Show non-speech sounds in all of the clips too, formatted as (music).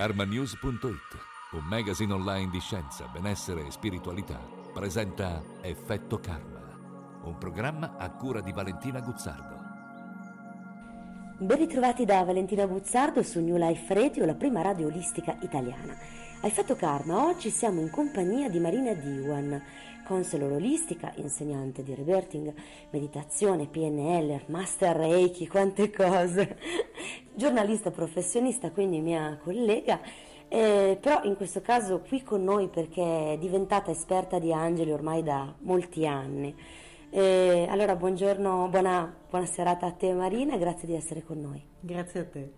karmanews.it, un magazine online di scienza, benessere e spiritualità, presenta Effetto Karma, un programma a cura di Valentina Guzzardo. Ben ritrovati da Valentina Buzzardo su New Life Radio, la prima radio olistica italiana. A Effetto Karma, oggi siamo in compagnia di Marina Diwan, counselor olistica, insegnante di rebirthing, meditazione, PNL, master Reiki, quante cose, giornalista professionista, quindi mia collega, eh, però in questo caso qui con noi perché è diventata esperta di angeli ormai da molti anni. Eh, allora buongiorno, buona, buona serata a te Marina, grazie di essere con noi. Grazie a te.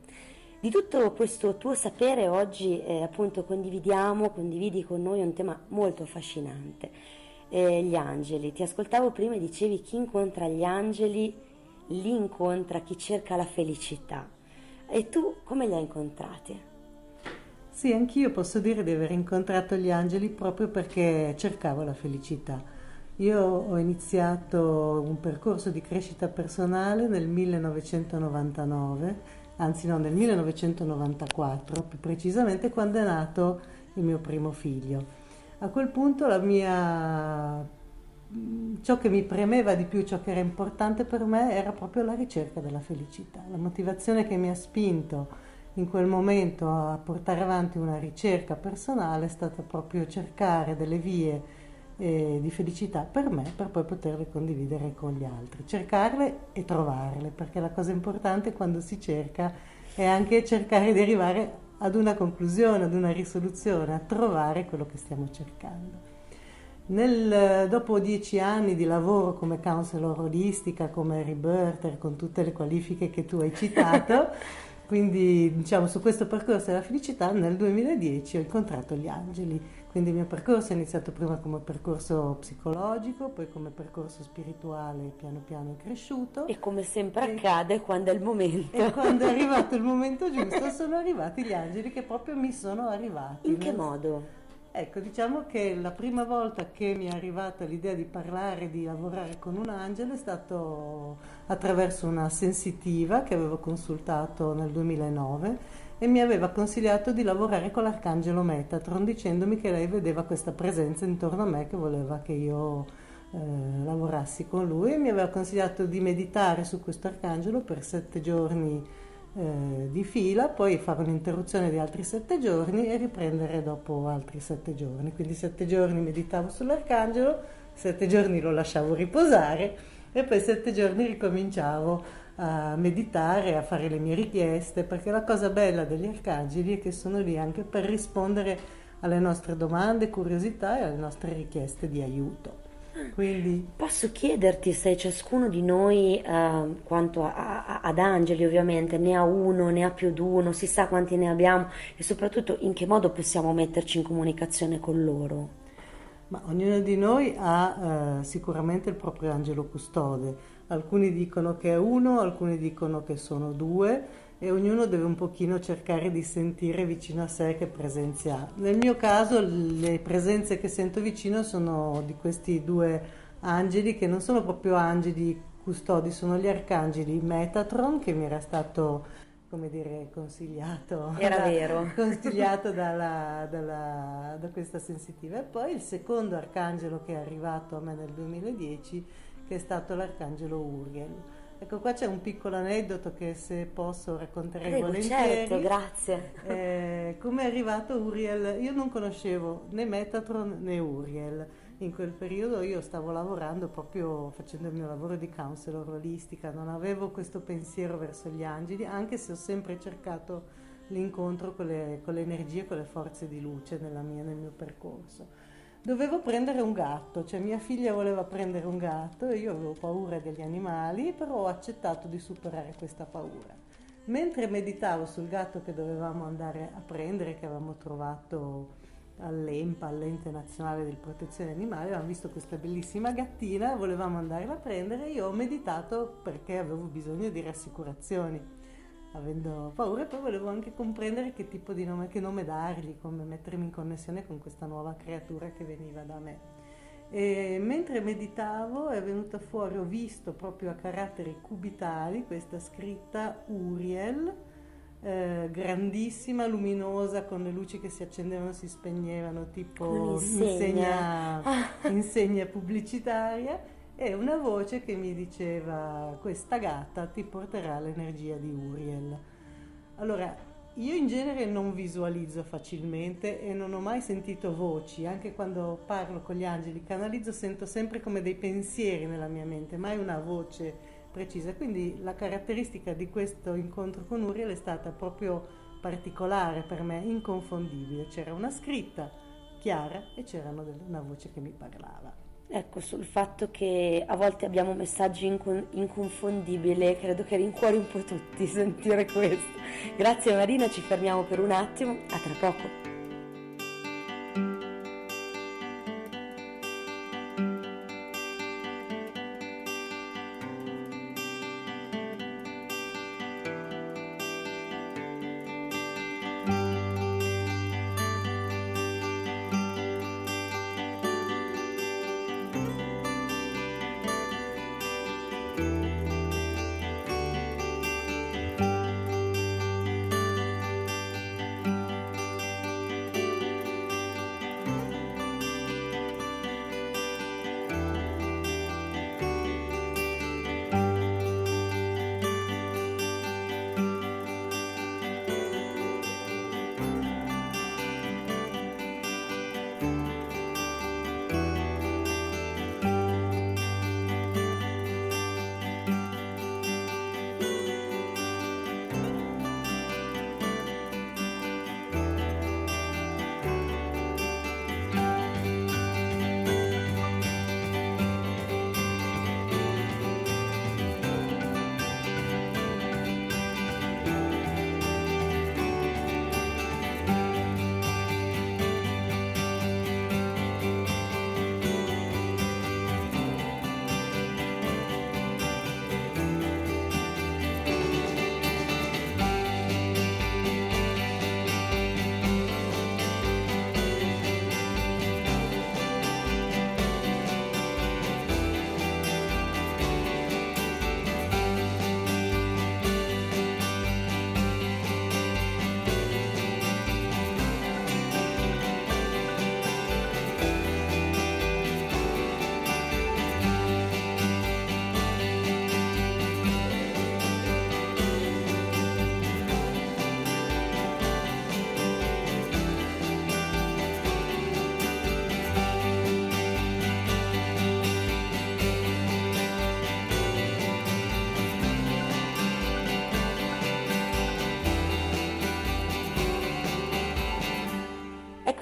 Di tutto questo tuo sapere oggi eh, appunto condividiamo, condividi con noi un tema molto affascinante, eh, gli angeli. Ti ascoltavo prima e dicevi chi incontra gli angeli li incontra chi cerca la felicità. E tu come li hai incontrati? Sì, anch'io posso dire di aver incontrato gli angeli proprio perché cercavo la felicità. Io ho iniziato un percorso di crescita personale nel 1999 anzi no, nel 1994, più precisamente quando è nato il mio primo figlio. A quel punto la mia, ciò che mi premeva di più, ciò che era importante per me era proprio la ricerca della felicità. La motivazione che mi ha spinto in quel momento a portare avanti una ricerca personale è stata proprio cercare delle vie eh, di felicità per me per poi poterle condividere con gli altri. Cercarle e trovarle, perché la cosa importante quando si cerca è anche cercare di arrivare ad una conclusione, ad una risoluzione, a trovare quello che stiamo cercando. Nel, dopo dieci anni di lavoro come counselor olistica, come rebirther, con tutte le qualifiche che tu hai citato, (laughs) quindi diciamo su questo percorso della felicità, nel 2010 ho incontrato gli angeli quindi il mio percorso è iniziato prima come percorso psicologico, poi come percorso spirituale, piano piano è cresciuto. E come sempre e, accade quando è il momento. E quando è arrivato il momento (laughs) giusto sono arrivati gli angeli che proprio mi sono arrivati. In che modo? Ecco, diciamo che la prima volta che mi è arrivata l'idea di parlare, di lavorare con un angelo è stato attraverso una sensitiva che avevo consultato nel 2009 e mi aveva consigliato di lavorare con l'arcangelo Metatron dicendomi che lei vedeva questa presenza intorno a me che voleva che io eh, lavorassi con lui e mi aveva consigliato di meditare su questo arcangelo per sette giorni eh, di fila, poi fare un'interruzione di altri sette giorni e riprendere dopo altri sette giorni. Quindi sette giorni meditavo sull'arcangelo, sette giorni lo lasciavo riposare e poi sette giorni ricominciavo a meditare, a fare le mie richieste, perché la cosa bella degli arcangeli è che sono lì anche per rispondere alle nostre domande, curiosità e alle nostre richieste di aiuto. Quindi... Posso chiederti se ciascuno di noi, eh, quanto a, a, ad angeli ovviamente, ne ha uno, ne ha più di uno, si sa quanti ne abbiamo e soprattutto in che modo possiamo metterci in comunicazione con loro? Ma ognuno di noi ha eh, sicuramente il proprio angelo custode alcuni dicono che è uno, alcuni dicono che sono due e ognuno deve un pochino cercare di sentire vicino a sé che presenze ha. Nel mio caso le presenze che sento vicino sono di questi due angeli che non sono proprio angeli custodi, sono gli arcangeli Metatron che mi era stato come dire, consigliato, Era da, vero. (laughs) consigliato dalla, dalla, da questa sensitiva. E poi il secondo arcangelo che è arrivato a me nel 2010 che è stato l'arcangelo Uriel. Ecco, qua c'è un piccolo aneddoto che se posso racconterei Prego, volentieri. Certo, grazie. Eh, come è arrivato Uriel? Io non conoscevo né Metatron né Uriel. In quel periodo io stavo lavorando proprio facendo il mio lavoro di counselor olistica, non avevo questo pensiero verso gli angeli, anche se ho sempre cercato l'incontro con le, con le energie, con le forze di luce mia, nel mio percorso dovevo prendere un gatto, cioè mia figlia voleva prendere un gatto e io avevo paura degli animali, però ho accettato di superare questa paura. Mentre meditavo sul gatto che dovevamo andare a prendere, che avevamo trovato all'EMPA, all'Ente Nazionale di Protezione Animale, avevamo visto questa bellissima gattina, volevamo andarla a prendere, io ho meditato perché avevo bisogno di rassicurazioni avendo paura poi volevo anche comprendere che tipo di nome, che nome dargli, come mettermi in connessione con questa nuova creatura che veniva da me. E mentre meditavo è venuta fuori, ho visto proprio a caratteri cubitali questa scritta Uriel eh, grandissima, luminosa, con le luci che si accendevano e si spegnevano, tipo insegna, insegna pubblicitaria, e una voce che mi diceva questa gatta ti porterà l'energia di Uriel. Allora, io in genere non visualizzo facilmente e non ho mai sentito voci, anche quando parlo con gli angeli, canalizzo, sento sempre come dei pensieri nella mia mente, mai una voce precisa. Quindi la caratteristica di questo incontro con Uriel è stata proprio particolare per me, inconfondibile. C'era una scritta chiara e c'era una voce che mi parlava. Ecco, sul fatto che a volte abbiamo messaggi incon- inconfondibili, credo che rincuori un po' tutti (laughs) sentire questo. Grazie Marina, ci fermiamo per un attimo, a tra poco.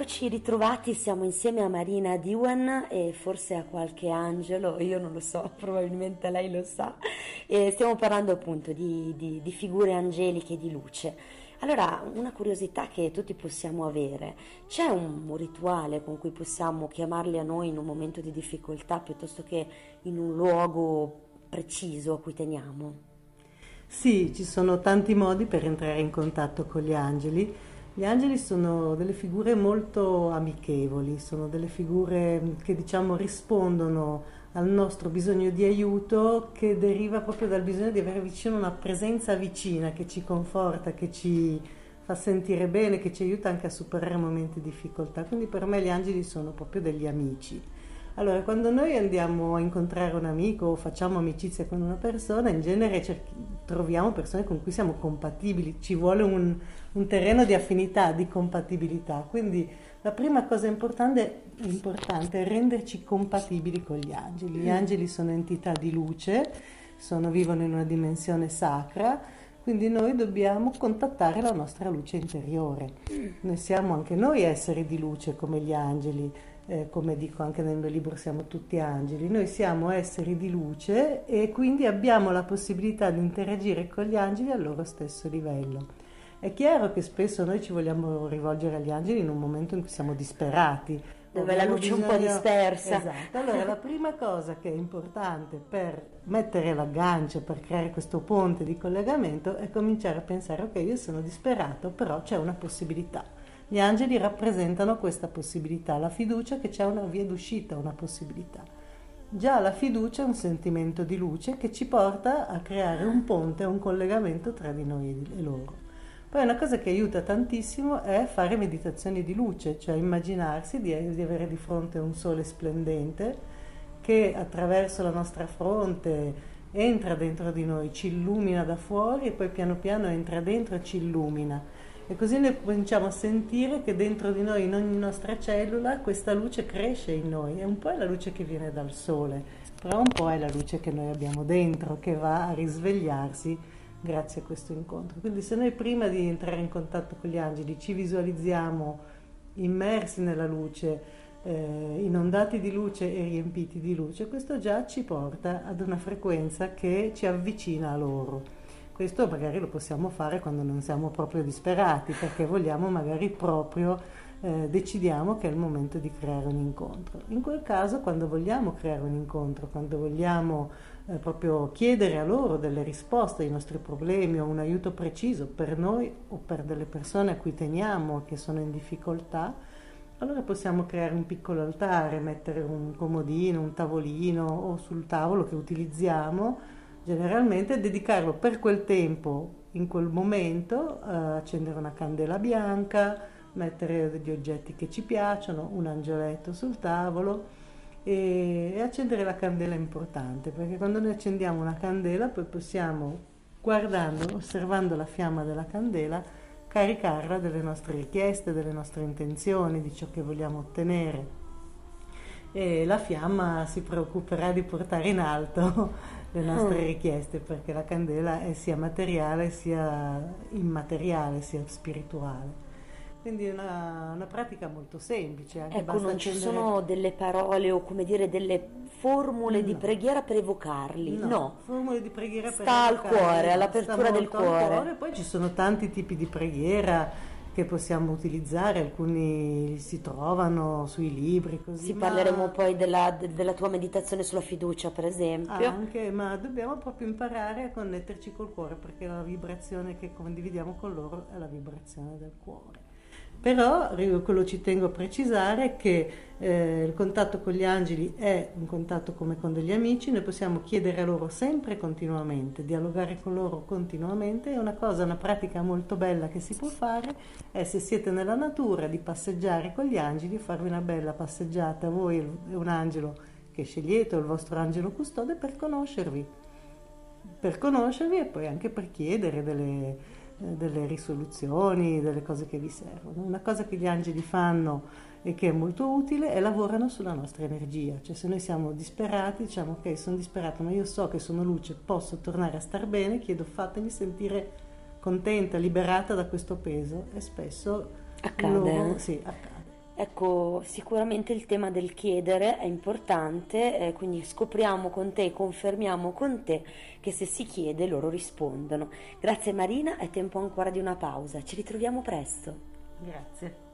Eccoci ritrovati, siamo insieme a Marina Diwan e forse a qualche angelo, io non lo so, (laughs) probabilmente lei lo sa, e stiamo parlando appunto di, di- di figure angeliche di luce. Allora, una curiosità che tutti possiamo avere, c'è un rituale con cui possiamo chiamarli a noi in un momento di difficoltà piuttosto che in un luogo preciso a cui teniamo? Sì, ci sono tanti modi per entrare in contatto con gli angeli. Gli angeli sono delle figure molto amichevoli, sono delle figure che diciamo rispondono al nostro bisogno di aiuto che deriva proprio dal bisogno di avere vicino una presenza vicina che ci conforta, che ci fa sentire bene, che ci aiuta anche a superare momenti di difficoltà. Quindi per me gli angeli sono proprio degli amici. Allora, quando noi andiamo a incontrare un amico o facciamo amicizia con una persona, in genere cerchi- troviamo persone con cui siamo compatibili, ci vuole un, un terreno di affinità, di compatibilità. Quindi la prima cosa importante, importante è renderci compatibili con gli angeli. Gli angeli sono entità di luce, sono- vivono in una dimensione sacra, quindi noi dobbiamo contattare la nostra luce interiore. Noi siamo anche noi esseri di luce come gli angeli eh, come dico anche nel mio libro, siamo tutti angeli, noi siamo esseri di luce e quindi abbiamo la possibilità di interagire con gli angeli al loro stesso livello. È chiaro che spesso noi ci vogliamo rivolgere agli angeli in un momento in cui siamo disperati. Dove la luce è un po' bisogno- dispersa. Esatto. Allora, la prima cosa che è importante per mettere l'aggancio, per creare questo ponte di collegamento, è cominciare a pensare, ok, io sono disperato, però c'è una possibilità. Gli angeli rappresentano questa possibilità, la fiducia che c'è una via d'uscita, una possibilità. Già la fiducia è un sentimento di luce che ci porta a creare un ponte, un collegamento tra di noi e loro. Poi una cosa che aiuta tantissimo è fare meditazioni di luce, cioè immaginarsi di, di avere di fronte un sole splendente che attraverso la nostra fronte entra dentro di noi, ci illumina da fuori e poi piano piano entra dentro e ci illumina. E così noi cominciamo a sentire che dentro di noi, in ogni nostra cellula, questa luce cresce in noi. E un po' è la luce che viene dal sole, però un po' è la luce che noi abbiamo dentro, che va a risvegliarsi grazie a questo incontro. Quindi se noi prima di entrare in contatto con gli angeli ci visualizziamo immersi nella luce, eh, inondati di luce e riempiti di luce, questo già ci porta ad una frequenza che ci avvicina a loro. Questo magari lo possiamo fare quando non siamo proprio disperati, perché vogliamo magari proprio eh, decidiamo che è il momento di creare un incontro. In quel caso, quando vogliamo creare un incontro, quando vogliamo eh, proprio chiedere a loro delle risposte ai nostri problemi o un aiuto preciso per noi o per delle persone a cui teniamo che sono in difficoltà, allora possiamo creare un piccolo altare, mettere un comodino, un tavolino o sul tavolo che utilizziamo generalmente, dedicarlo per quel tempo, in quel momento, eh, accendere una candela bianca, mettere degli oggetti che ci piacciono, un angioletto sul tavolo e, e accendere la candela è importante perché quando noi accendiamo una candela poi possiamo, guardando, osservando la fiamma della candela, caricarla delle nostre richieste, delle nostre intenzioni, di ciò che vogliamo ottenere. E la fiamma si preoccuperà di portare in alto le nostre mm. richieste perché la candela è sia materiale sia immateriale, sia spirituale. Quindi è una, una, pratica molto semplice. Anche ecco, non ci sono delle parole o come dire delle formule no. di preghiera per evocarli. No, no. formule di preghiera sta per evocarli. Sta al cuore, all'apertura del cuore. cuore. Poi ci sono tanti tipi di preghiera che possiamo utilizzare, alcuni si trovano sui libri. Così, sì, ma... parleremo poi della, della, tua meditazione sulla fiducia, per esempio. Anche, ma dobbiamo proprio imparare a connetterci col cuore, perché la vibrazione che condividiamo con loro è la vibrazione del cuore. Però quello ci tengo a precisare che eh, il contatto con gli angeli è un contatto come con degli amici, noi possiamo chiedere a loro sempre e continuamente, dialogare con loro continuamente, è una cosa, una pratica molto bella che si può fare, è se siete nella natura di passeggiare con gli angeli, farvi una bella passeggiata, voi e un angelo che scegliete o il vostro angelo custode per conoscervi, per conoscervi e poi anche per chiedere delle eh, delle risoluzioni, delle cose che vi servono. Una cosa che gli angeli fanno e che è molto utile è lavorano sulla nostra energia, cioè se noi siamo disperati diciamo ok sono disperato ma io so che sono luce, posso tornare a star bene, chiedo fatemi sentire contenta, liberata da questo peso e spesso accade. Loro, sì, accade. Ecco, sicuramente il tema del chiedere è importante, eh, quindi scopriamo con te, confermiamo con te che se si chiede loro rispondono. Grazie Marina, è tempo ancora di una pausa, ci ritroviamo presto. Grazie.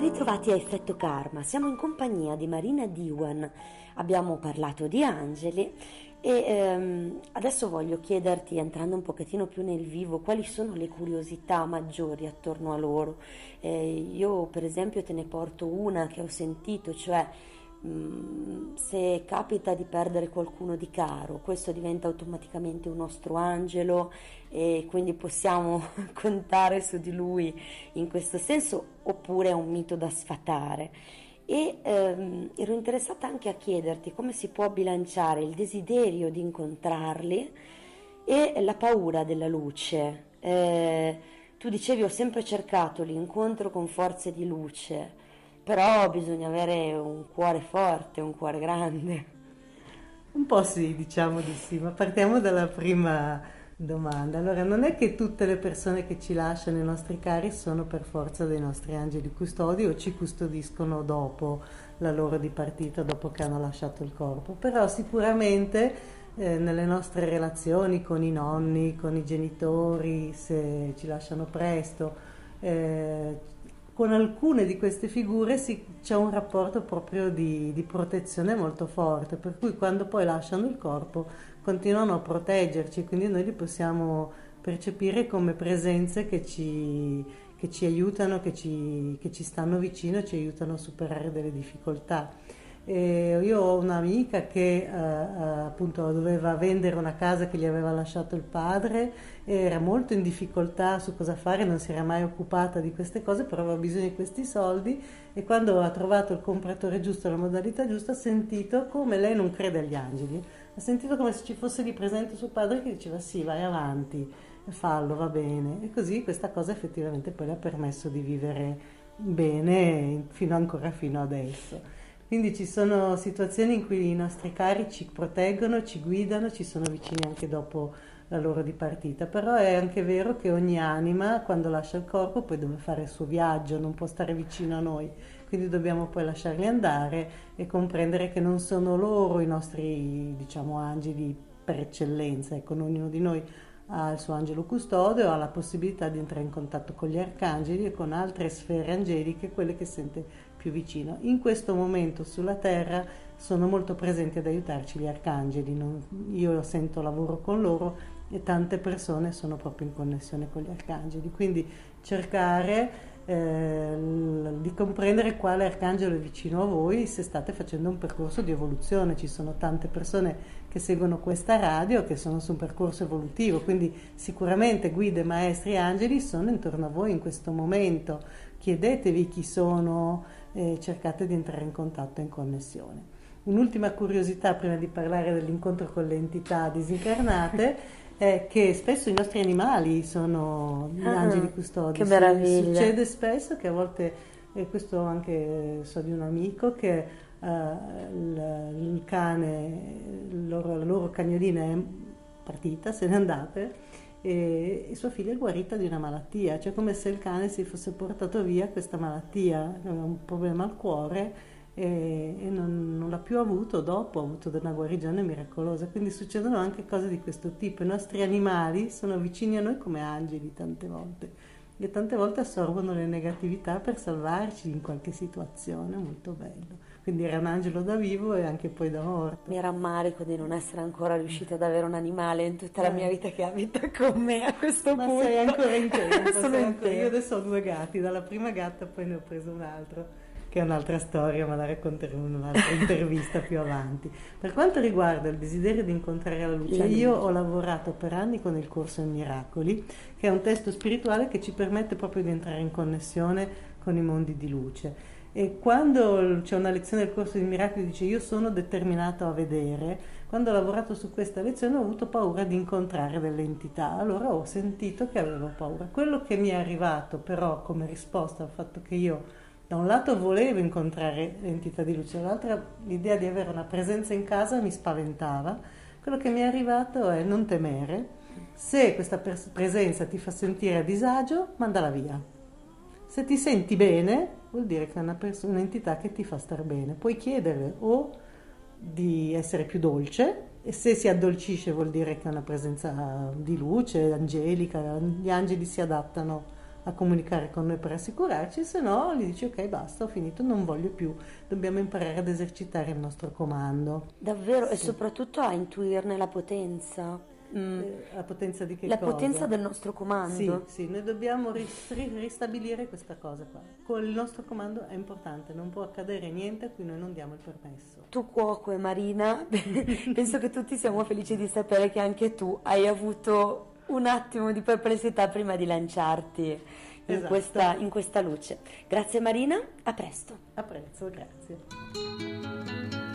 Ritrovati a Effetto Karma, siamo in compagnia di Marina Diwan, abbiamo parlato di angeli e ehm, adesso voglio chiederti, entrando un pochettino più nel vivo, quali sono le curiosità maggiori attorno a loro. Eh, io per esempio te ne porto una che ho sentito, cioè se capita di perdere qualcuno di caro, questo diventa automaticamente un nostro angelo e quindi possiamo (laughs) contare su di lui in questo senso oppure è un mito da sfatare. E ehm, ero interessata anche a chiederti come si può bilanciare il desiderio di incontrarli e la paura della luce. Eh, tu dicevi ho sempre cercato l'incontro con forze di luce però bisogna avere un cuore forte, un cuore grande. Un po' sì, diciamo di sì, ma partiamo dalla prima domanda. Allora, non è che tutte le persone che ci lasciano i nostri cari sono per forza dei nostri angeli custodi o ci custodiscono dopo la loro dipartita, dopo che hanno lasciato il corpo, però sicuramente eh, nelle nostre relazioni con i nonni, con i genitori, se ci lasciano presto, eh, con alcune di queste figure si, c'è un rapporto proprio di, di, protezione molto forte, per cui quando poi lasciano il corpo continuano a proteggerci, quindi noi li possiamo percepire come presenze che ci, che ci aiutano, che ci, che ci stanno vicino, ci aiutano a superare delle difficoltà. E io ho un'amica che eh, eh, appunto doveva vendere una casa che gli aveva lasciato il padre, era molto in difficoltà su cosa fare, non si era mai occupata di queste cose, però aveva bisogno di questi soldi e quando ha trovato il compratore giusto, la modalità giusta, ha sentito come lei non crede agli angeli, ha sentito come se ci fosse lì presente suo padre che diceva sì, vai avanti, fallo, va bene. E così questa cosa effettivamente poi le ha permesso di vivere bene fino ancora fino adesso. Quindi ci sono situazioni in cui i nostri cari ci proteggono, ci guidano, ci sono vicini anche dopo la loro dipartita, però è anche vero che ogni anima quando lascia il corpo poi deve fare il suo viaggio, non può stare vicino a noi, quindi dobbiamo poi lasciarli andare e comprendere che non sono loro i nostri, diciamo, angeli per eccellenza, ecco, ognuno di noi ha il suo angelo custode o ha la possibilità di entrare in contatto con gli arcangeli e con altre sfere angeliche, quelle che sente più vicino. In questo momento sulla Terra sono molto presenti ad aiutarci gli arcangeli, non, io sento lavoro con loro e tante persone sono proprio in connessione con gli arcangeli, quindi cercare eh, di comprendere quale arcangelo è vicino a voi se state facendo un percorso di evoluzione. Ci sono tante persone che seguono questa radio che sono su un percorso evolutivo, quindi sicuramente guide, maestri e angeli sono intorno a voi in questo momento. Chiedetevi chi sono, e cercate di entrare in contatto e in connessione. Un'ultima curiosità prima di parlare dell'incontro con le entità disincarnate (laughs) è che spesso i nostri animali sono gli ah, angeli custodi. Che meraviglia! Succede spesso che a volte, e questo anche so di un amico, che uh, il, il, cane, il loro, la loro cagnolina è partita, se n'è andata e, sua figlia è guarita di una malattia, cioè come se il cane si fosse portato via questa malattia, aveva un problema al cuore e, e non, non, l'ha più avuto dopo, ha avuto una guarigione miracolosa, quindi succedono anche cose di questo tipo, i nostri animali sono vicini a noi come angeli tante volte e tante volte assorbono le negatività per salvarci in qualche situazione, molto bello. Quindi era un angelo da vivo e anche poi da morto. Mi rammarico di non essere ancora riuscita ad avere un animale in tutta la mia vita che abita con me a questo Ma punto. sei ancora in tempo. (laughs) Sono in tempo. Io adesso ho due gatti, dalla prima gatta poi ne ho preso un altro che è un'altra storia, ma la racconteremo in un'altra (laughs) intervista più avanti. Per quanto riguarda il desiderio di incontrare la luce, io ho lavorato per anni con il corso in Miracoli, che è un testo spirituale che ci permette proprio di entrare in connessione con i mondi di luce. E quando c'è una lezione del corso di miracoli dice io sono determinato a vedere, quando ho lavorato su questa lezione ho avuto paura di incontrare delle entità, allora ho sentito che avevo paura. Quello che mi è arrivato però come risposta al fatto che io da un lato volevo incontrare l'entità di luce, dall'altro l'idea di avere una presenza in casa mi spaventava, quello che mi è arrivato è non temere, se questa presenza ti fa sentire a disagio, mandala via. Se ti senti bene, vuol dire che è una pers- un'entità che ti fa star bene. Puoi chiedere o di essere più dolce e se si addolcisce vuol dire che è una presenza di luce, angelica, gli angeli si adattano a comunicare con noi per assicurarci, se no gli dici ok basta, ho finito, non voglio più, dobbiamo imparare ad esercitare il nostro comando. Davvero, sì. e soprattutto a intuirne la potenza. Mm. La potenza di che la cosa? potenza del nostro comando. Sì, sì, noi dobbiamo ristabilire questa cosa qua. Con il nostro comando è importante, non può accadere niente a cui noi non diamo il permesso. Tu cuoco e Marina, (laughs) penso che tutti siamo felici di sapere che anche tu hai avuto un attimo di perplessità prima di lanciarti in, esatto. questa, in questa luce. Grazie Marina, a presto. A presto, grazie.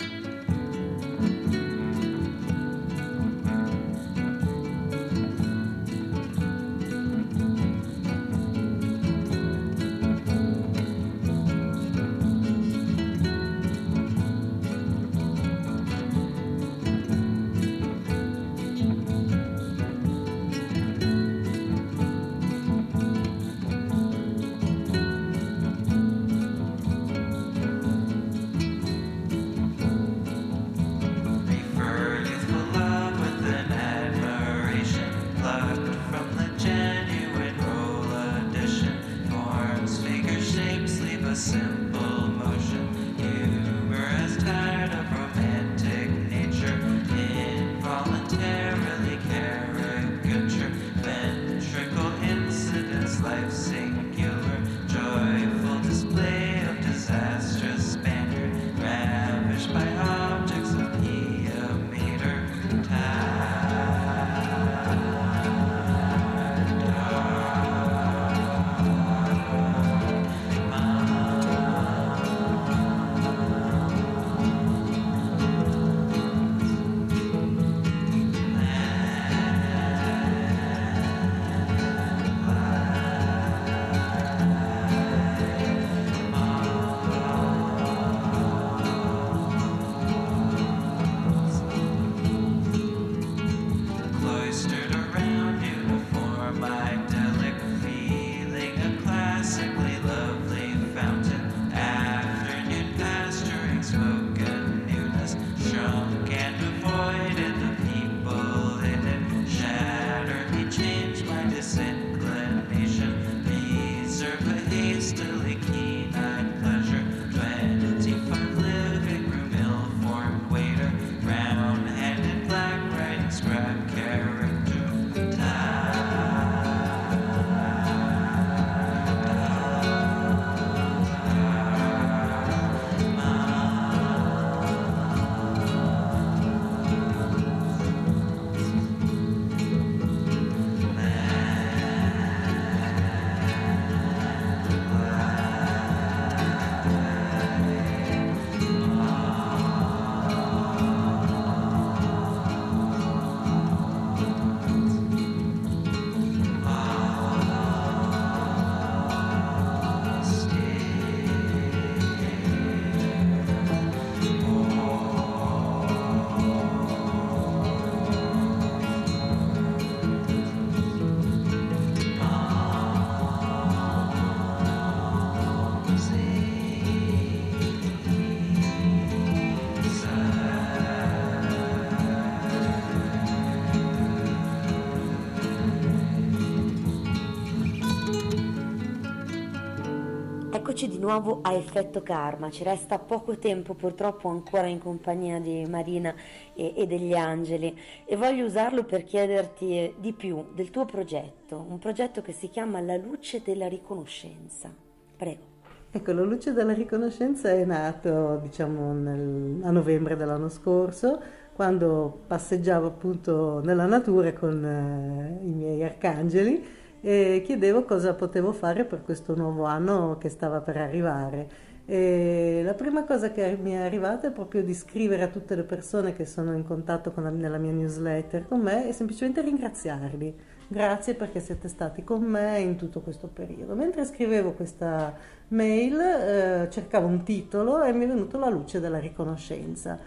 Eccoci di nuovo a effetto karma, ci resta poco tempo purtroppo ancora in compagnia di Marina e, e, degli angeli e voglio usarlo per chiederti di più del tuo progetto, un progetto che si chiama La luce della riconoscenza. Prego. Ecco, la luce della riconoscenza è nato diciamo nel, a novembre dell'anno scorso quando passeggiavo appunto nella natura con eh, i miei arcangeli e chiedevo cosa potevo fare per questo nuovo anno che stava per arrivare. E la prima cosa che mi è arrivata è proprio di scrivere a tutte le persone che sono in contatto la, nella mia newsletter con me e semplicemente ringraziarli. Grazie perché siete stati con me in tutto questo periodo. Mentre scrivevo questa mail eh, cercavo un titolo e mi è venuto la luce della riconoscenza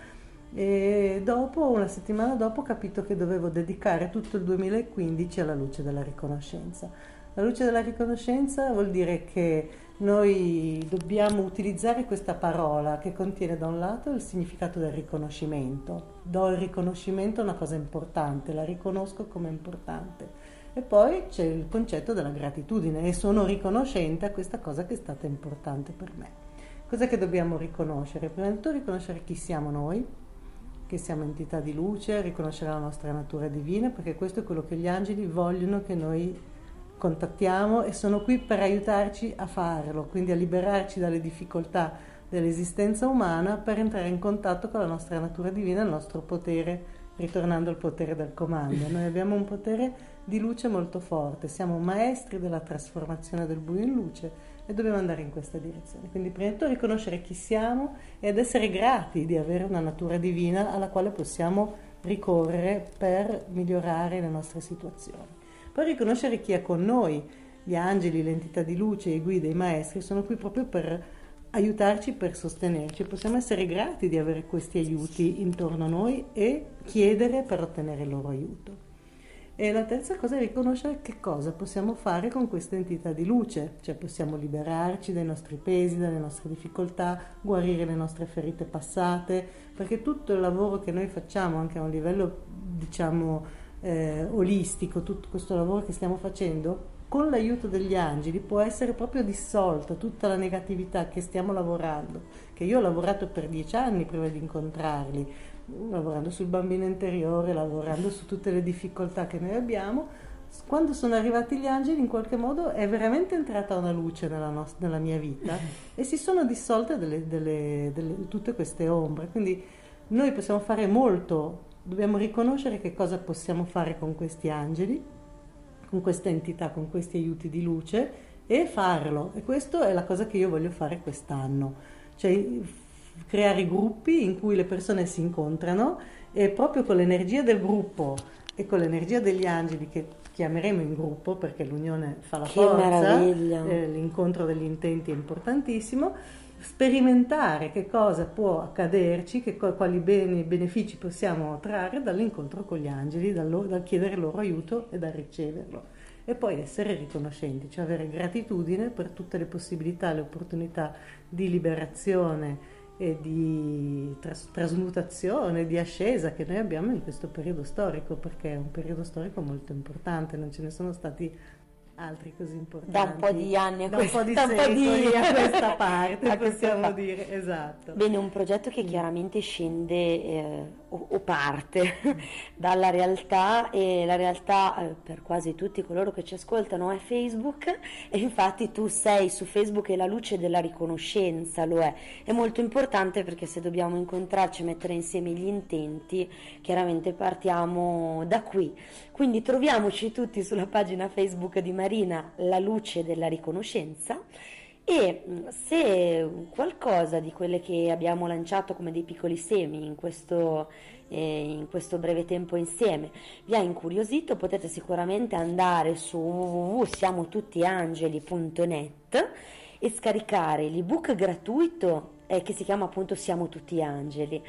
e dopo, una settimana dopo, ho capito che dovevo dedicare tutto il 2015 alla luce della riconoscenza. La luce della riconoscenza vuol dire che noi dobbiamo utilizzare questa parola che contiene da un lato il significato del riconoscimento. Do il riconoscimento a una cosa importante, la riconosco come importante. E poi c'è il concetto della gratitudine e sono riconoscente a questa cosa che è stata importante per me. Cos'è che dobbiamo riconoscere? Prima di tutto riconoscere chi siamo noi, che siamo entità di luce, riconoscere la nostra natura divina, perché questo è quello che gli angeli vogliono che noi contattiamo e sono qui per aiutarci a farlo, quindi a liberarci dalle difficoltà dell'esistenza umana per entrare in contatto con la nostra natura divina, il nostro potere, ritornando al potere del comando. Noi abbiamo un potere di luce molto forte, siamo maestri della trasformazione del buio in luce e dobbiamo andare in questa direzione. Quindi prima di tutto riconoscere chi siamo ed essere grati di avere una natura divina alla quale possiamo ricorrere per migliorare le nostre situazioni. Poi riconoscere chi è con noi, gli angeli, l'entità di luce, i guide, i maestri sono qui proprio per aiutarci, per sostenerci. Possiamo essere grati di avere questi aiuti intorno a noi e chiedere per ottenere il loro aiuto. E la terza cosa è riconoscere che cosa possiamo fare con questa entità di luce, cioè possiamo liberarci dai nostri pesi, dalle nostre difficoltà, guarire le nostre ferite passate, perché tutto il lavoro che noi facciamo anche a un livello diciamo eh, olistico, tutto questo lavoro che stiamo facendo, con l'aiuto degli angeli può essere proprio dissolta tutta la negatività che stiamo lavorando, che io ho lavorato per dieci anni prima di incontrarli, lavorando sul bambino interiore, lavorando su tutte le difficoltà che noi abbiamo, quando sono arrivati gli angeli in qualche modo è veramente entrata una luce nella, nostra, nella mia vita (laughs) e si sono dissolte delle, delle, delle, tutte queste ombre. Quindi noi possiamo fare molto, dobbiamo riconoscere che cosa possiamo fare con questi angeli, con questa entità, con questi aiuti di luce e farlo. E questa è la cosa che io voglio fare quest'anno. Cioè creare gruppi in cui le persone si incontrano e proprio con l'energia del gruppo e con l'energia degli angeli che chiameremo in gruppo perché l'unione fa la che forza, eh, l'incontro degli intenti è importantissimo, sperimentare che cosa può accaderci, che, quali beni, benefici possiamo trarre dall'incontro con gli angeli, dal, dal chiedere loro aiuto e dal riceverlo. E poi essere riconoscenti, cioè avere gratitudine per tutte le possibilità, le opportunità di liberazione e di tras- trasmutazione, di ascesa che noi abbiamo in questo periodo storico, perché è un periodo storico molto importante, non ce ne sono stati altri così importanti. Da un po' di anni a, da questa, un po di secoli di... (laughs) a questa parte, a possiamo questa dire, esatto. Bene, un progetto che chiaramente scende eh, o, parte (laughs) dalla realtà e la realtà eh, per quasi tutti coloro che ci ascoltano è Facebook e infatti tu sei su Facebook e la luce della riconoscenza lo è. È molto importante perché se dobbiamo incontrarci e mettere insieme gli intenti, chiaramente partiamo da qui. Quindi troviamoci tutti sulla pagina Facebook di Marina La luce della riconoscenza e mm, se qualcosa di quelle che abbiamo lanciato come dei piccoli semi in questo, eh, in questo breve tempo insieme vi ha incuriosito, potete sicuramente andare su www.siamotuttiangeli.net e scaricare l'ebook gratuito eh, che si chiama appunto Siamo tutti angeli.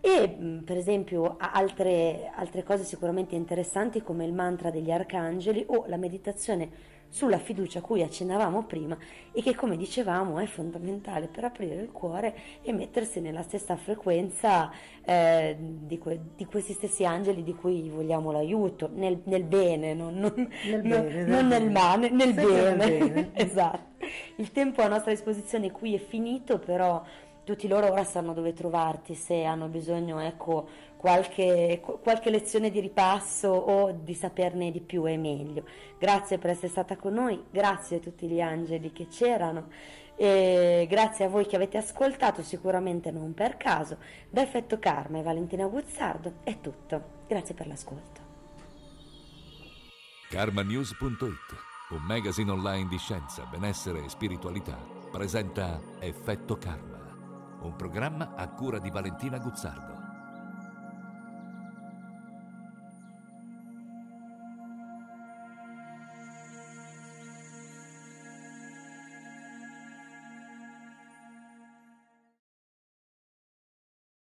E mm, per esempio altre, altre cose sicuramente interessanti come il mantra degli arcangeli o la meditazione sulla fiducia a cui accennavamo prima e che come dicevamo è fondamentale per aprire il cuore e mettersi nella stessa frequenza eh, di, que- di, questi stessi angeli di cui vogliamo l'aiuto, nel, nel bene, non, non, nel, bene, non nel male, nel bene. bene. (laughs) esatto. Il tempo a nostra disposizione qui è finito, però tutti loro ora sanno dove trovarti se hanno bisogno, ecco, qualche, qualche lezione di ripasso o di saperne di più è meglio. Grazie per essere stata con noi, grazie a tutti gli angeli che c'erano. E grazie a voi che avete ascoltato, sicuramente non per caso. Da Effetto Karma e Valentina Guzzardo è tutto. Grazie per l'ascolto. Karmanews.it, un magazine online di scienza, benessere e spiritualità, presenta Effetto Karma un programma a cura di Valentina Guzzardo.